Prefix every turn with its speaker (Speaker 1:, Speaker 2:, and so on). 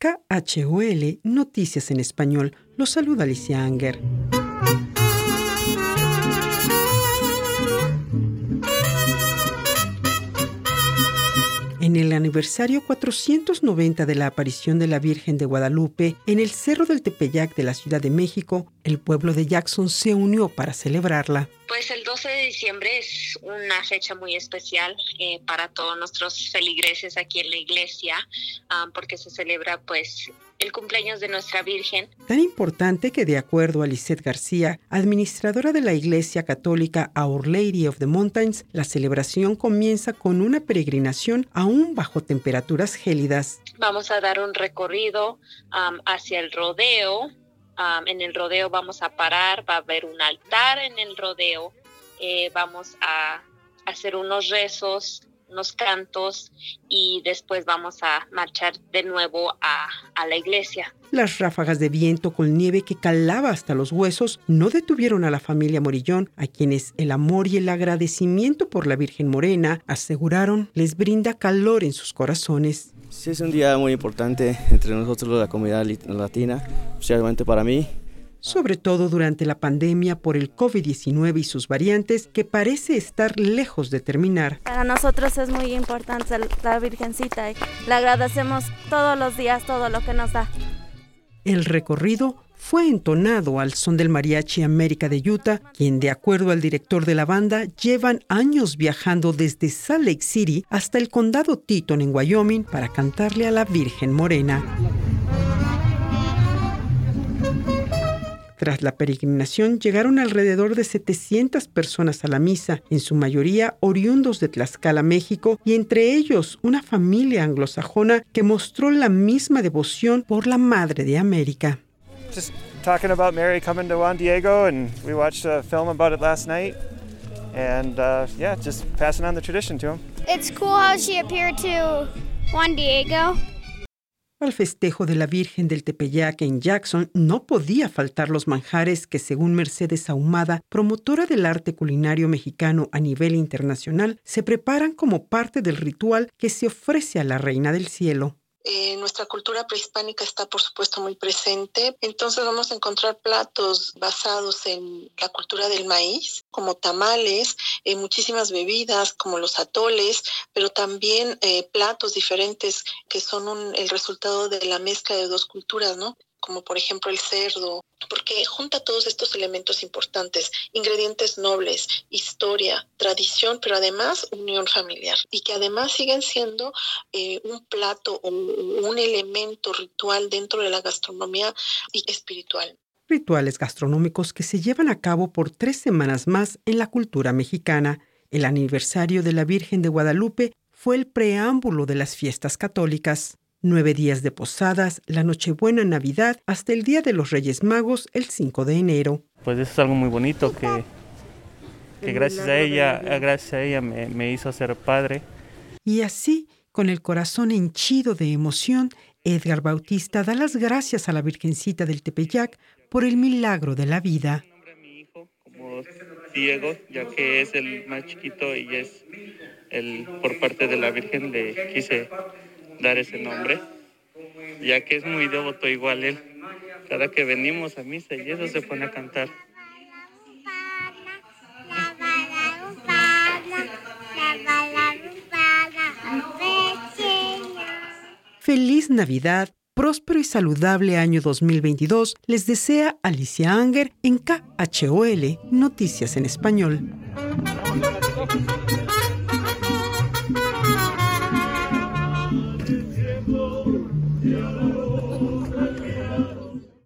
Speaker 1: KHOL Noticias en Español. Los saluda Alicia Anger. Aniversario 490 de la aparición de la Virgen de Guadalupe en el Cerro del Tepeyac de la Ciudad de México, el pueblo de Jackson se unió para celebrarla.
Speaker 2: Pues el 12 de diciembre es una fecha muy especial eh, para todos nuestros feligreses aquí en la iglesia, ah, porque se celebra pues el cumpleaños de nuestra Virgen.
Speaker 1: Tan importante que de acuerdo a Lisette García, administradora de la Iglesia Católica Our Lady of the Mountains, la celebración comienza con una peregrinación aún bajo temperaturas gélidas.
Speaker 2: Vamos a dar un recorrido hacia el rodeo. en el rodeo vamos a parar, va a haber un altar en el rodeo. Eh, vamos a hacer unos rezos unos cantos y después vamos a marchar de nuevo a, a, la iglesia.
Speaker 1: Las ráfagas de viento con nieve que calaba hasta los huesos no detuvieron a la familia Morillón, a quienes el amor y el agradecimiento por la Virgen Morena aseguraron les brinda calor en sus corazones.
Speaker 3: Sí, es un día muy importante entre nosotros, la comunidad latina, especialmente para mí,
Speaker 1: sobre todo durante la pandemia por el COVID-19 y sus variantes, que parece estar lejos de terminar.
Speaker 4: Para nosotros es muy importante la Virgencita y le agradecemos todos los días todo lo que nos da.
Speaker 1: El recorrido fue entonado al son del mariachi América de Utah, quien de acuerdo al director de la banda llevan años viajando desde Salt Lake City hasta el condado Teton en Wyoming para cantarle a la Virgen Morena. Tras la peregrinación llegaron alrededor de 700 personas a la misa, en su mayoría oriundos de Tlaxcala, México, y entre ellos una familia anglosajona que mostró la misma devoción por la Madre de América.
Speaker 5: Just talking about Mary coming to Juan Diego and we watched a film about it last night and uh, yeah, just passing on the tradition to him.
Speaker 6: It's cool how she appeared to Juan Diego.
Speaker 1: Al festejo de la Virgen del Tepeyac en Jackson no podía faltar los manjares que, según Mercedes Ahumada, promotora del arte culinario mexicano a nivel internacional, se preparan como parte del ritual que se ofrece a la Reina del Cielo.
Speaker 7: Eh, nuestra cultura prehispánica está, por supuesto, muy presente. Entonces vamos a encontrar platos basados en la cultura del maíz, como tamales, eh, muchísimas bebidas, como los atoles, pero también eh, platos diferentes que son el resultado de la mezcla de dos culturas, ¿no? Como por ejemplo el cerdo, porque junta todos estos elementos importantes, ingredientes nobles, historia, tradición, pero además unión familiar, y que además siguen siendo eh, un plato o un elemento ritual dentro de la gastronomía y espiritual.
Speaker 1: Rituales gastronómicos que se llevan a cabo por tres semanas más en la cultura mexicana. El aniversario de la Virgen de Guadalupe fue el preámbulo de las fiestas católicas. Nueve días de posadas, la Nochebuena, Navidad, hasta el Día de los Reyes Magos, el 5 de enero.
Speaker 8: Pues eso es algo muy bonito que, que gracias a ella, gracias a ella me, me hizo ser padre.
Speaker 1: Y así, con el corazón henchido de emoción, Edgar Bautista da las gracias a la Virgencita del Tepeyac por el milagro de la vida.
Speaker 8: mi hijo como Diego, ya que es el más chiquito y es el por parte de la Virgen le quise dar ese nombre, ya que es muy devoto igual él. Cada que venimos a misa y eso se pone a cantar.
Speaker 1: Feliz Navidad, próspero y saludable año 2022 les desea Alicia Anger en KHOL Noticias en Español.